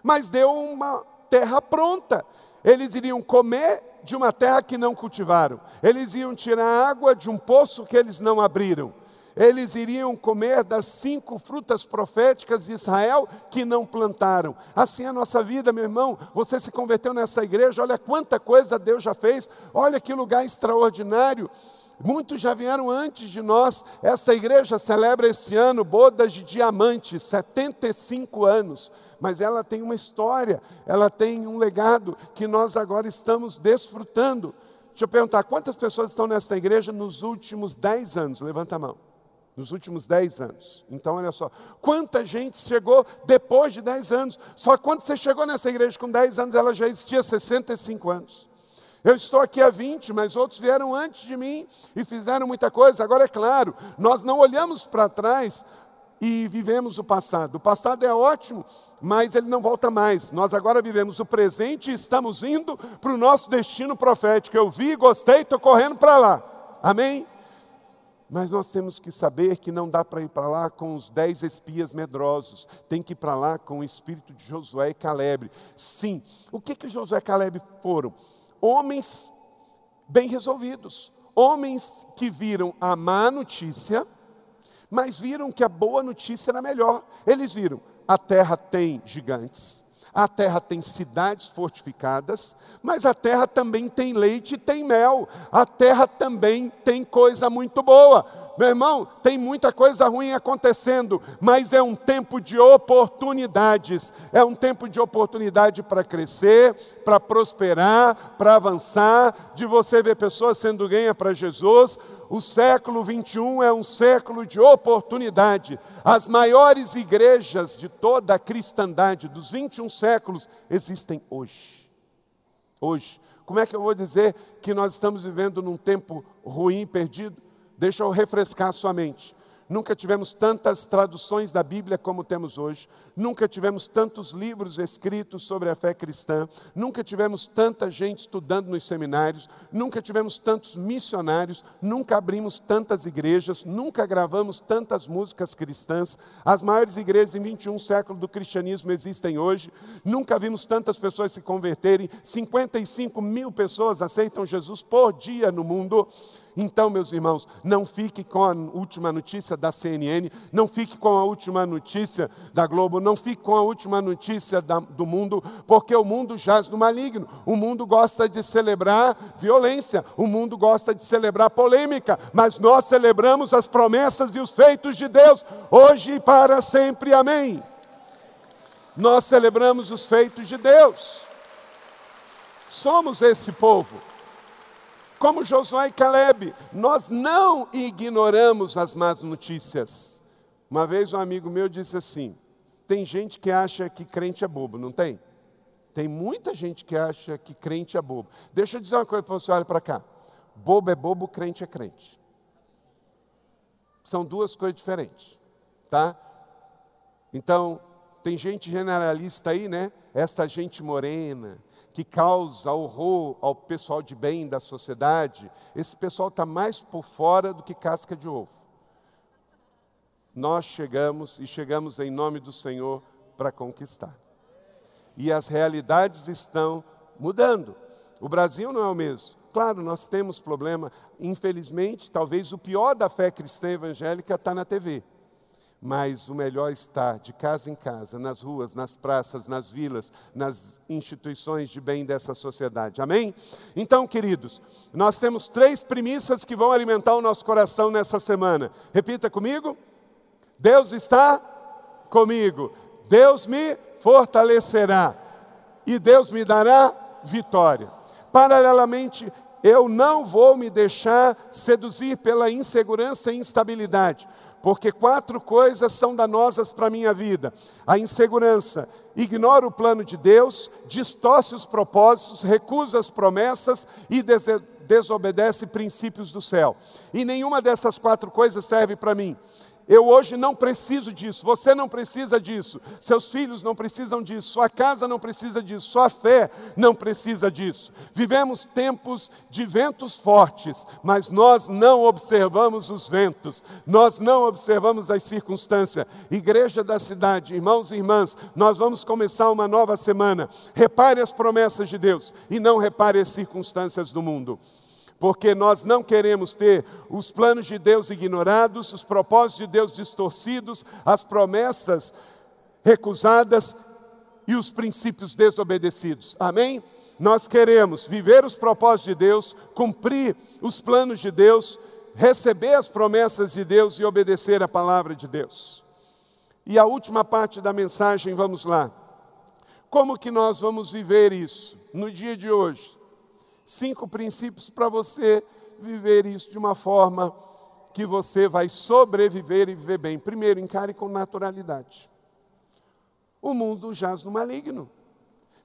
mas deu uma terra pronta. Eles iriam comer de uma terra que não cultivaram. Eles iam tirar água de um poço que eles não abriram. Eles iriam comer das cinco frutas proféticas de Israel que não plantaram. Assim é a nossa vida, meu irmão. Você se converteu nessa igreja, olha quanta coisa Deus já fez, olha que lugar extraordinário. Muitos já vieram antes de nós. Esta igreja celebra esse ano bodas de diamante, 75 anos. Mas ela tem uma história, ela tem um legado que nós agora estamos desfrutando. Deixa eu perguntar, quantas pessoas estão nesta igreja nos últimos 10 anos? Levanta a mão. Nos últimos 10 anos. Então, olha só. Quanta gente chegou depois de 10 anos? Só quando você chegou nessa igreja com 10 anos, ela já existia 65 anos. Eu estou aqui há 20, mas outros vieram antes de mim e fizeram muita coisa. Agora, é claro, nós não olhamos para trás e vivemos o passado. O passado é ótimo, mas ele não volta mais. Nós agora vivemos o presente e estamos indo para o nosso destino profético. Eu vi, gostei, estou correndo para lá. Amém? Mas nós temos que saber que não dá para ir para lá com os dez espias medrosos. Tem que ir para lá com o espírito de Josué e Caleb. Sim. O que que Josué e Caleb foram? homens bem resolvidos, homens que viram a má notícia, mas viram que a boa notícia era melhor. Eles viram: a terra tem gigantes, a terra tem cidades fortificadas, mas a terra também tem leite e tem mel, a terra também tem coisa muito boa. meu irmão, tem muita coisa ruim acontecendo, mas é um tempo de oportunidades. É um tempo de oportunidade para crescer, para prosperar, para avançar, de você ver pessoas sendo ganhas para Jesus. O século 21 é um século de oportunidade. As maiores igrejas de toda a cristandade dos 21 séculos existem hoje. Hoje. Como é que eu vou dizer que nós estamos vivendo num tempo ruim, perdido? Deixa eu refrescar a sua mente. Nunca tivemos tantas traduções da Bíblia como temos hoje. Nunca tivemos tantos livros escritos sobre a fé cristã. Nunca tivemos tanta gente estudando nos seminários. Nunca tivemos tantos missionários. Nunca abrimos tantas igrejas. Nunca gravamos tantas músicas cristãs. As maiores igrejas em 21 século do cristianismo existem hoje. Nunca vimos tantas pessoas se converterem. 55 mil pessoas aceitam Jesus por dia no mundo. Então, meus irmãos, não fique com a última notícia da CNN, não fique com a última notícia da Globo, não fique com a última notícia da, do mundo, porque o mundo jaz no maligno. O mundo gosta de celebrar violência, o mundo gosta de celebrar polêmica, mas nós celebramos as promessas e os feitos de Deus, hoje e para sempre. Amém. Nós celebramos os feitos de Deus. Somos esse povo. Como Josué e Caleb, nós não ignoramos as más notícias. Uma vez um amigo meu disse assim: tem gente que acha que crente é bobo, não tem? Tem muita gente que acha que crente é bobo. Deixa eu dizer uma coisa para você, olha para cá. Bobo é bobo, crente é crente. São duas coisas diferentes, tá? Então, tem gente generalista aí, né? Essa gente morena, que causa horror ao pessoal de bem da sociedade, esse pessoal está mais por fora do que casca de ovo. Nós chegamos e chegamos em nome do Senhor para conquistar. E as realidades estão mudando. O Brasil não é o mesmo. Claro, nós temos problema. Infelizmente, talvez o pior da fé cristã evangélica está na TV mas o melhor está de casa em casa, nas ruas, nas praças, nas vilas, nas instituições de bem dessa sociedade. Amém? Então, queridos, nós temos três premissas que vão alimentar o nosso coração nessa semana. Repita comigo. Deus está comigo. Deus me fortalecerá e Deus me dará vitória. Paralelamente, eu não vou me deixar seduzir pela insegurança e instabilidade porque quatro coisas são danosas para a minha vida: a insegurança, ignora o plano de Deus, distorce os propósitos, recusa as promessas e desobedece princípios do céu. E nenhuma dessas quatro coisas serve para mim. Eu hoje não preciso disso, você não precisa disso, seus filhos não precisam disso, sua casa não precisa disso, sua fé não precisa disso. Vivemos tempos de ventos fortes, mas nós não observamos os ventos, nós não observamos as circunstâncias. Igreja da cidade, irmãos e irmãs, nós vamos começar uma nova semana. Repare as promessas de Deus e não repare as circunstâncias do mundo porque nós não queremos ter os planos de Deus ignorados, os propósitos de Deus distorcidos, as promessas recusadas e os princípios desobedecidos. Amém? Nós queremos viver os propósitos de Deus, cumprir os planos de Deus, receber as promessas de Deus e obedecer a palavra de Deus. E a última parte da mensagem, vamos lá. Como que nós vamos viver isso no dia de hoje? Cinco princípios para você viver isso de uma forma que você vai sobreviver e viver bem. Primeiro, encare com naturalidade. O mundo jaz no maligno.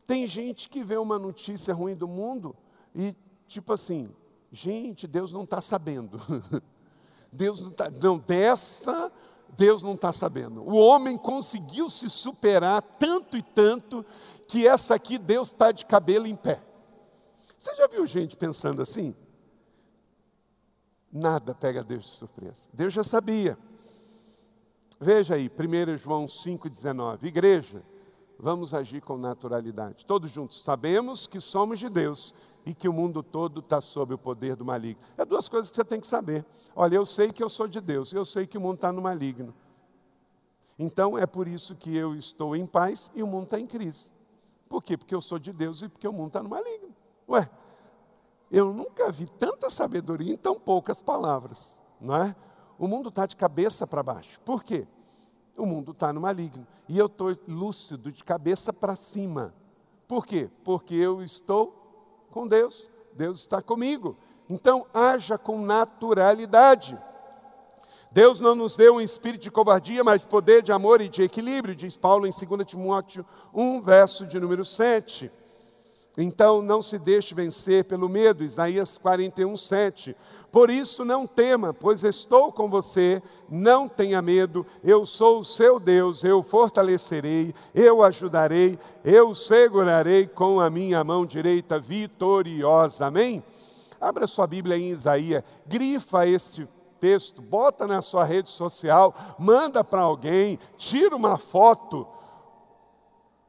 Tem gente que vê uma notícia ruim do mundo e, tipo assim, gente, Deus não está sabendo. Deus não está. Não, dessa, Deus não está sabendo. O homem conseguiu se superar tanto e tanto que essa aqui Deus está de cabelo em pé. Você já viu gente pensando assim? Nada pega Deus de surpresa. Deus já sabia. Veja aí, 1 João 5,19. Igreja, vamos agir com naturalidade. Todos juntos, sabemos que somos de Deus e que o mundo todo está sob o poder do maligno. É duas coisas que você tem que saber. Olha, eu sei que eu sou de Deus, eu sei que o mundo está no maligno. Então é por isso que eu estou em paz e o mundo está em crise. Por quê? Porque eu sou de Deus e porque o mundo está no maligno. Ué, eu nunca vi tanta sabedoria em tão poucas palavras, não é? O mundo está de cabeça para baixo. Por quê? O mundo está no maligno. E eu estou lúcido, de cabeça para cima. Por quê? Porque eu estou com Deus. Deus está comigo. Então, haja com naturalidade. Deus não nos deu um espírito de covardia, mas de poder, de amor e de equilíbrio, diz Paulo em 2 Timóteo 1, verso de número 7. Então não se deixe vencer pelo medo, Isaías 41, 7. Por isso não tema, pois estou com você, não tenha medo, eu sou o seu Deus, eu fortalecerei, eu ajudarei, eu segurarei com a minha mão direita vitoriosa. Amém? Abra sua Bíblia em Isaías, grifa este texto, bota na sua rede social, manda para alguém, tira uma foto.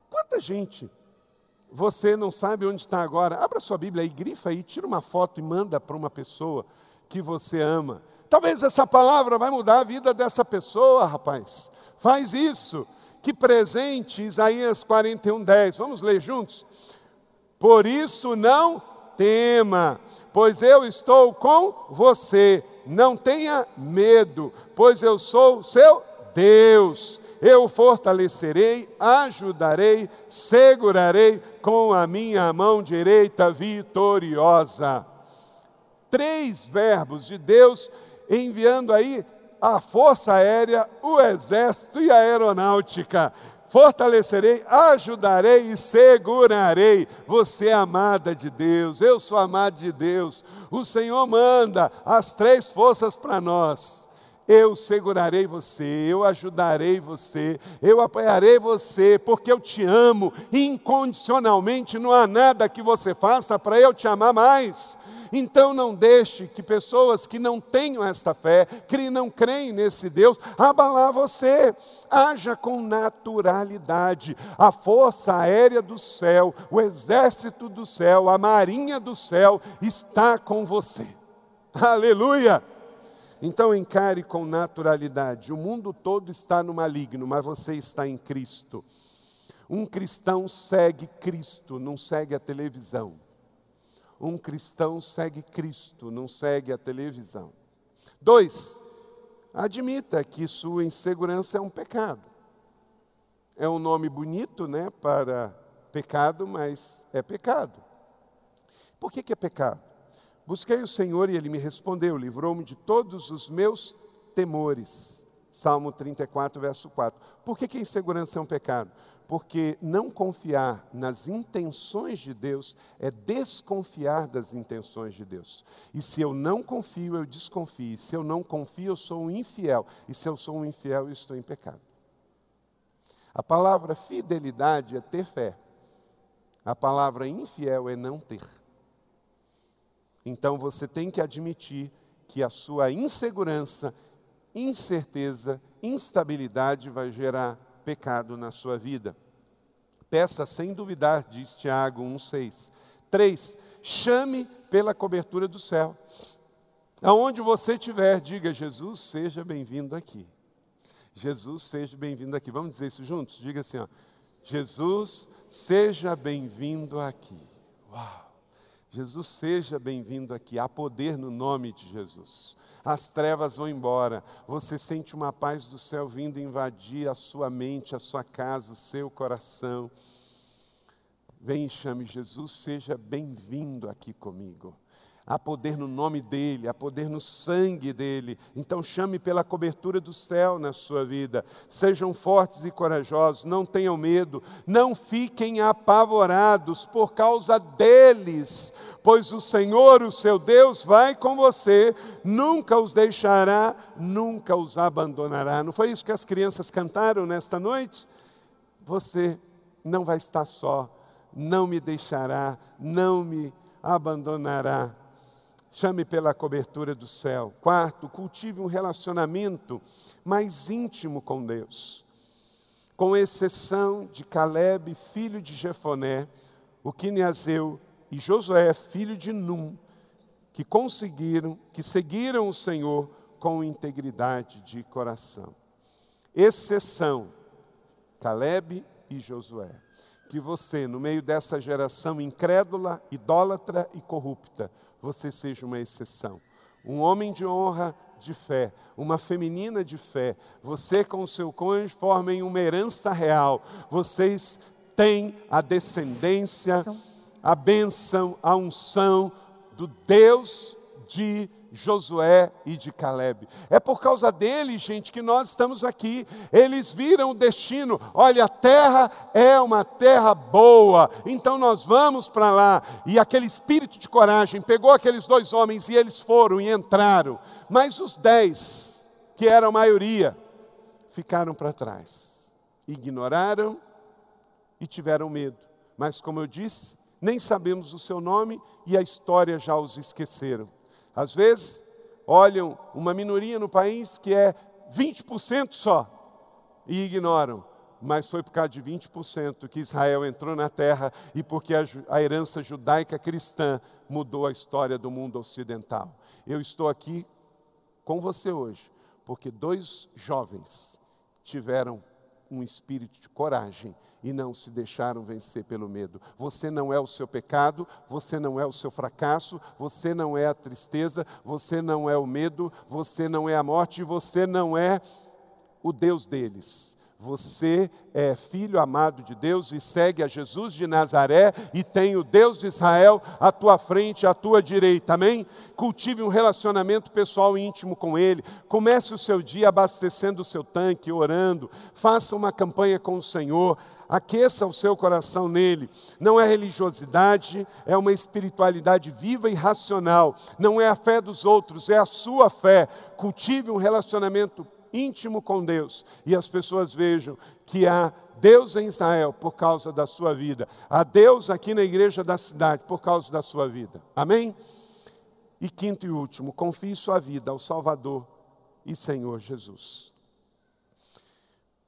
Quanta gente você não sabe onde está agora? Abra sua Bíblia e grifa aí, tira uma foto e manda para uma pessoa que você ama. Talvez essa palavra vai mudar a vida dessa pessoa, rapaz. Faz isso. Que presente, Isaías 41, 10. Vamos ler juntos? Por isso não tema, pois eu estou com você não tenha medo, pois eu sou seu Deus. Eu fortalecerei, ajudarei, segurarei com a minha mão direita vitoriosa. Três verbos de Deus enviando aí a força aérea, o exército e a aeronáutica fortalecerei, ajudarei e segurarei. Você é amada de Deus, eu sou amado de Deus. O Senhor manda as três forças para nós. Eu segurarei você, eu ajudarei você, eu apoiarei você, porque eu te amo incondicionalmente. Não há nada que você faça para eu te amar mais. Então não deixe que pessoas que não tenham esta fé, que não creem nesse Deus, abalar você. Haja com naturalidade. A força aérea do céu, o exército do céu, a marinha do céu está com você. Aleluia! Então encare com naturalidade. O mundo todo está no maligno, mas você está em Cristo. Um cristão segue Cristo, não segue a televisão. Um cristão segue Cristo, não segue a televisão. Dois, admita que sua insegurança é um pecado. É um nome bonito, né, para pecado, mas é pecado. Por que, que é pecado? Busquei o Senhor e ele me respondeu, livrou-me de todos os meus temores. Salmo 34, verso 4. Por que, que a insegurança é um pecado? porque não confiar nas intenções de Deus é desconfiar das intenções de Deus. E se eu não confio, eu desconfio. E se eu não confio, eu sou um infiel. E se eu sou um infiel, eu estou em pecado. A palavra fidelidade é ter fé. A palavra infiel é não ter. Então você tem que admitir que a sua insegurança, incerteza, instabilidade vai gerar pecado na sua vida. Peça sem duvidar, diz Tiago 1,6. 3. Chame pela cobertura do céu. Aonde você estiver, diga: Jesus, seja bem-vindo aqui. Jesus, seja bem-vindo aqui. Vamos dizer isso juntos? Diga assim: ó, Jesus, seja bem-vindo aqui. Uau! Jesus, seja bem-vindo aqui. Há poder no nome de Jesus. As trevas vão embora. Você sente uma paz do céu vindo invadir a sua mente, a sua casa, o seu coração. Vem e chame Jesus, seja bem-vindo aqui comigo. Há poder no nome dele, há poder no sangue dele. Então chame pela cobertura do céu na sua vida. Sejam fortes e corajosos, não tenham medo, não fiquem apavorados por causa deles, pois o Senhor, o seu Deus, vai com você, nunca os deixará, nunca os abandonará. Não foi isso que as crianças cantaram nesta noite? Você não vai estar só, não me deixará, não me abandonará chame pela cobertura do céu. Quarto, cultive um relacionamento mais íntimo com Deus. Com exceção de Caleb, filho de Jefoné, o Quineazeu e Josué, filho de Num, que conseguiram, que seguiram o Senhor com integridade de coração. Exceção, Caleb e Josué. Que você, no meio dessa geração incrédula, idólatra e corrupta, você seja uma exceção. Um homem de honra, de fé, uma feminina de fé. Você com o seu cônjuge formem uma herança real. Vocês têm a descendência, a bênção, a unção do Deus de Josué e de Caleb. É por causa deles, gente, que nós estamos aqui. Eles viram o destino. Olha, a terra é uma terra boa, então nós vamos para lá. E aquele espírito de coragem pegou aqueles dois homens e eles foram e entraram. Mas os dez, que eram a maioria, ficaram para trás. Ignoraram e tiveram medo. Mas, como eu disse, nem sabemos o seu nome e a história já os esqueceram. Às vezes, olham uma minoria no país que é 20% só e ignoram. Mas foi por causa de 20% que Israel entrou na terra e porque a, a herança judaica cristã mudou a história do mundo ocidental. Eu estou aqui com você hoje porque dois jovens tiveram um espírito de coragem e não se deixaram vencer pelo medo. Você não é o seu pecado, você não é o seu fracasso, você não é a tristeza, você não é o medo, você não é a morte, você não é o Deus deles. Você é filho amado de Deus e segue a Jesus de Nazaré e tem o Deus de Israel à tua frente, à tua direita. Amém? Cultive um relacionamento pessoal íntimo com Ele. Comece o seu dia abastecendo o seu tanque, orando. Faça uma campanha com o Senhor. Aqueça o seu coração nele. Não é religiosidade, é uma espiritualidade viva e racional. Não é a fé dos outros, é a sua fé. Cultive um relacionamento íntimo com Deus e as pessoas vejam que há Deus em Israel por causa da sua vida, há Deus aqui na igreja da cidade por causa da sua vida. Amém? E quinto e último, confie sua vida ao Salvador e Senhor Jesus.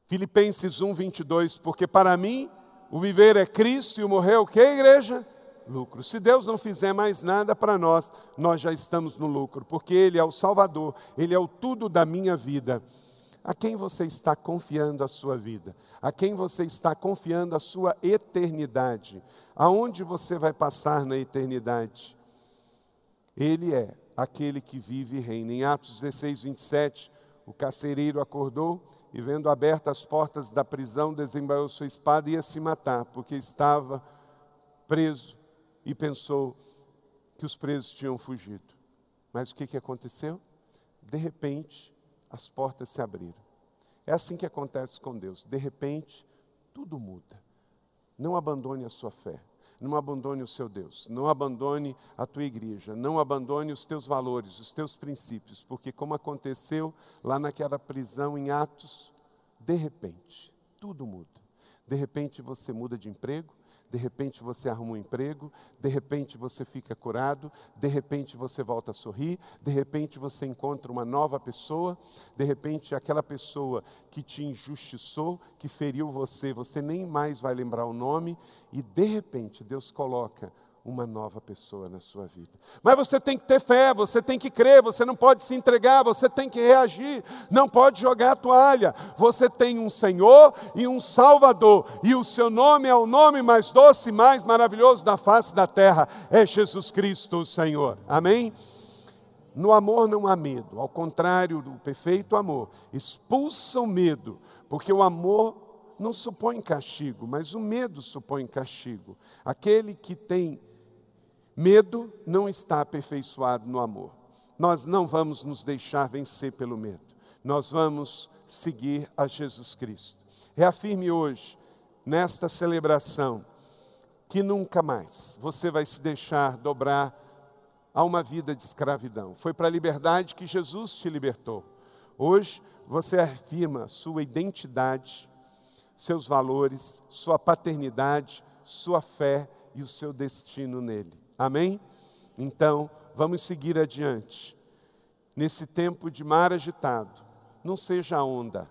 Filipenses 1, 22, porque para mim o viver é Cristo e o morrer é o que, igreja? Lucro. Se Deus não fizer mais nada para nós, nós já estamos no lucro, porque Ele é o Salvador, Ele é o tudo da minha vida. A quem você está confiando a sua vida? A quem você está confiando a sua eternidade? Aonde você vai passar na eternidade? Ele é aquele que vive e reina. Em Atos 16, 27, o carcereiro acordou e, vendo abertas as portas da prisão, desembainhou sua espada e ia se matar, porque estava preso e pensou que os presos tinham fugido. Mas o que, que aconteceu? De repente, as portas se abriram. É assim que acontece com Deus. De repente, tudo muda. Não abandone a sua fé. Não abandone o seu Deus, não abandone a tua igreja, não abandone os teus valores, os teus princípios, porque, como aconteceu lá naquela prisão em Atos, de repente, tudo muda. De repente você muda de emprego, de repente você arruma um emprego, de repente você fica curado, de repente você volta a sorrir, de repente você encontra uma nova pessoa, de repente aquela pessoa que te injustiçou, que feriu você, você nem mais vai lembrar o nome, e de repente Deus coloca uma nova pessoa na sua vida. Mas você tem que ter fé, você tem que crer, você não pode se entregar, você tem que reagir, não pode jogar a toalha. Você tem um Senhor e um Salvador, e o seu nome é o nome mais doce, mais maravilhoso da face da terra, é Jesus Cristo, o Senhor. Amém? No amor não há medo, ao contrário do perfeito amor, expulsa o medo, porque o amor não supõe castigo, mas o medo supõe castigo. Aquele que tem Medo não está aperfeiçoado no amor. Nós não vamos nos deixar vencer pelo medo. Nós vamos seguir a Jesus Cristo. Reafirme hoje, nesta celebração, que nunca mais você vai se deixar dobrar a uma vida de escravidão. Foi para a liberdade que Jesus te libertou. Hoje você afirma sua identidade, seus valores, sua paternidade, sua fé e o seu destino nele. Amém? Então, vamos seguir adiante. Nesse tempo de mar agitado, não seja a onda,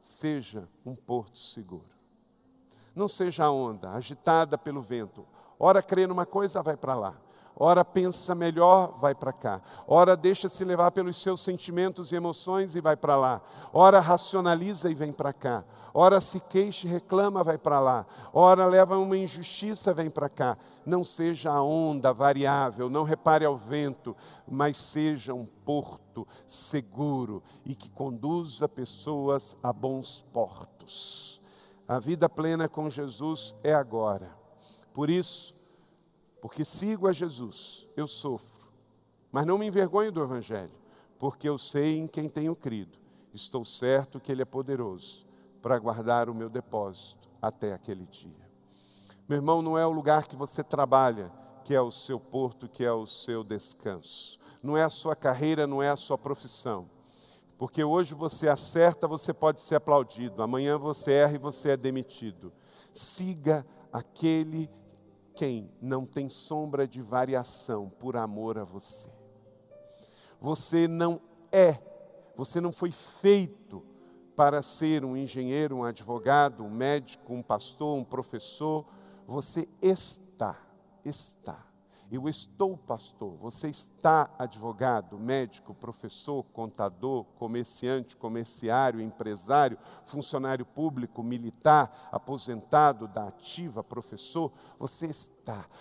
seja um porto seguro. Não seja a onda agitada pelo vento. Ora crê numa coisa, vai para lá. Ora pensa melhor, vai para cá. Ora deixa-se levar pelos seus sentimentos e emoções e vai para lá. Ora racionaliza e vem para cá. Ora se queixa e reclama, vai para lá. Ora leva uma injustiça, vem para cá. Não seja a onda variável, não repare ao vento, mas seja um porto seguro e que conduza pessoas a bons portos. A vida plena com Jesus é agora. Por isso, porque sigo a Jesus, eu sofro, mas não me envergonho do Evangelho, porque eu sei em quem tenho crido. Estou certo que Ele é poderoso para guardar o meu depósito até aquele dia. Meu irmão, não é o lugar que você trabalha que é o seu porto, que é o seu descanso. Não é a sua carreira, não é a sua profissão. Porque hoje você acerta, você pode ser aplaudido, amanhã você erra e você é demitido. Siga aquele quem não tem sombra de variação por amor a você. Você não é, você não foi feito para ser um engenheiro, um advogado, um médico, um pastor, um professor, você está, está. Eu estou pastor, você está advogado, médico, professor, contador, comerciante, comerciário, empresário, funcionário público, militar, aposentado, da ativa, professor, você está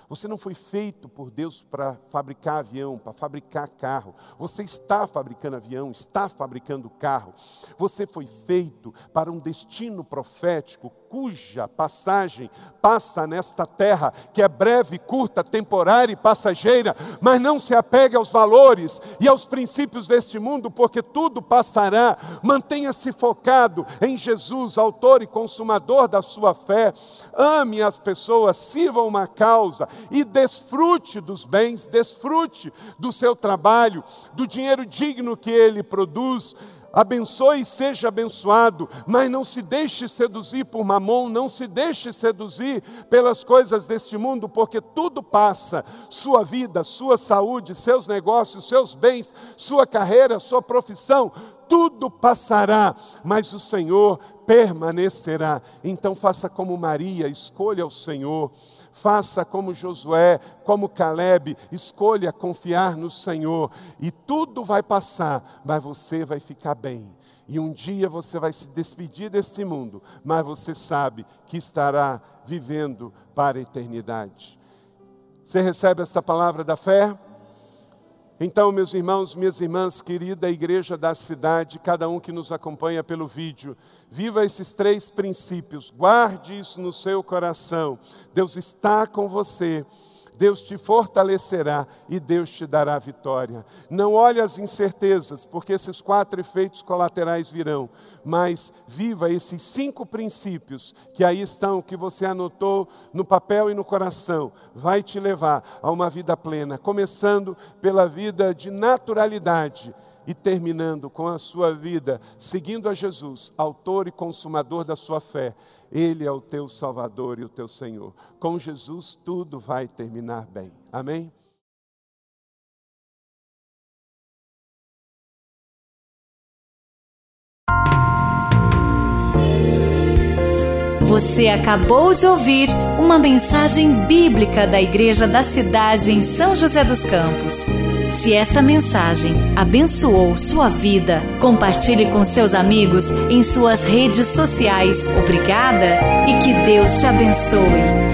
Você não foi feito por Deus para fabricar avião, para fabricar carro. Você está fabricando avião, está fabricando carro. Você foi feito para um destino profético cuja passagem passa nesta terra, que é breve, curta, temporária e passageira, mas não se apegue aos valores e aos princípios deste mundo, porque tudo passará. Mantenha-se focado em Jesus, autor e consumador da sua fé. Ame as pessoas, sirva uma causa causa e desfrute dos bens, desfrute do seu trabalho, do dinheiro digno que ele produz. Abençoe e seja abençoado, mas não se deixe seduzir por mamon, não se deixe seduzir pelas coisas deste mundo, porque tudo passa: sua vida, sua saúde, seus negócios, seus bens, sua carreira, sua profissão, tudo passará, mas o Senhor permanecerá. Então faça como Maria, escolha o Senhor. Faça como Josué, como Caleb, escolha confiar no Senhor e tudo vai passar, mas você vai ficar bem. E um dia você vai se despedir desse mundo, mas você sabe que estará vivendo para a eternidade. Você recebe essa palavra da fé? Então, meus irmãos, minhas irmãs, querida igreja da cidade, cada um que nos acompanha pelo vídeo, viva esses três princípios, guarde isso no seu coração. Deus está com você. Deus te fortalecerá e Deus te dará vitória. Não olhe as incertezas, porque esses quatro efeitos colaterais virão, mas viva esses cinco princípios que aí estão, que você anotou no papel e no coração. Vai te levar a uma vida plena, começando pela vida de naturalidade e terminando com a sua vida seguindo a Jesus, autor e consumador da sua fé. Ele é o teu Salvador e o teu Senhor. Com Jesus tudo vai terminar bem. Amém? Você acabou de ouvir uma mensagem bíblica da Igreja da Cidade em São José dos Campos. Se esta mensagem abençoou sua vida, compartilhe com seus amigos em suas redes sociais. Obrigada e que Deus te abençoe.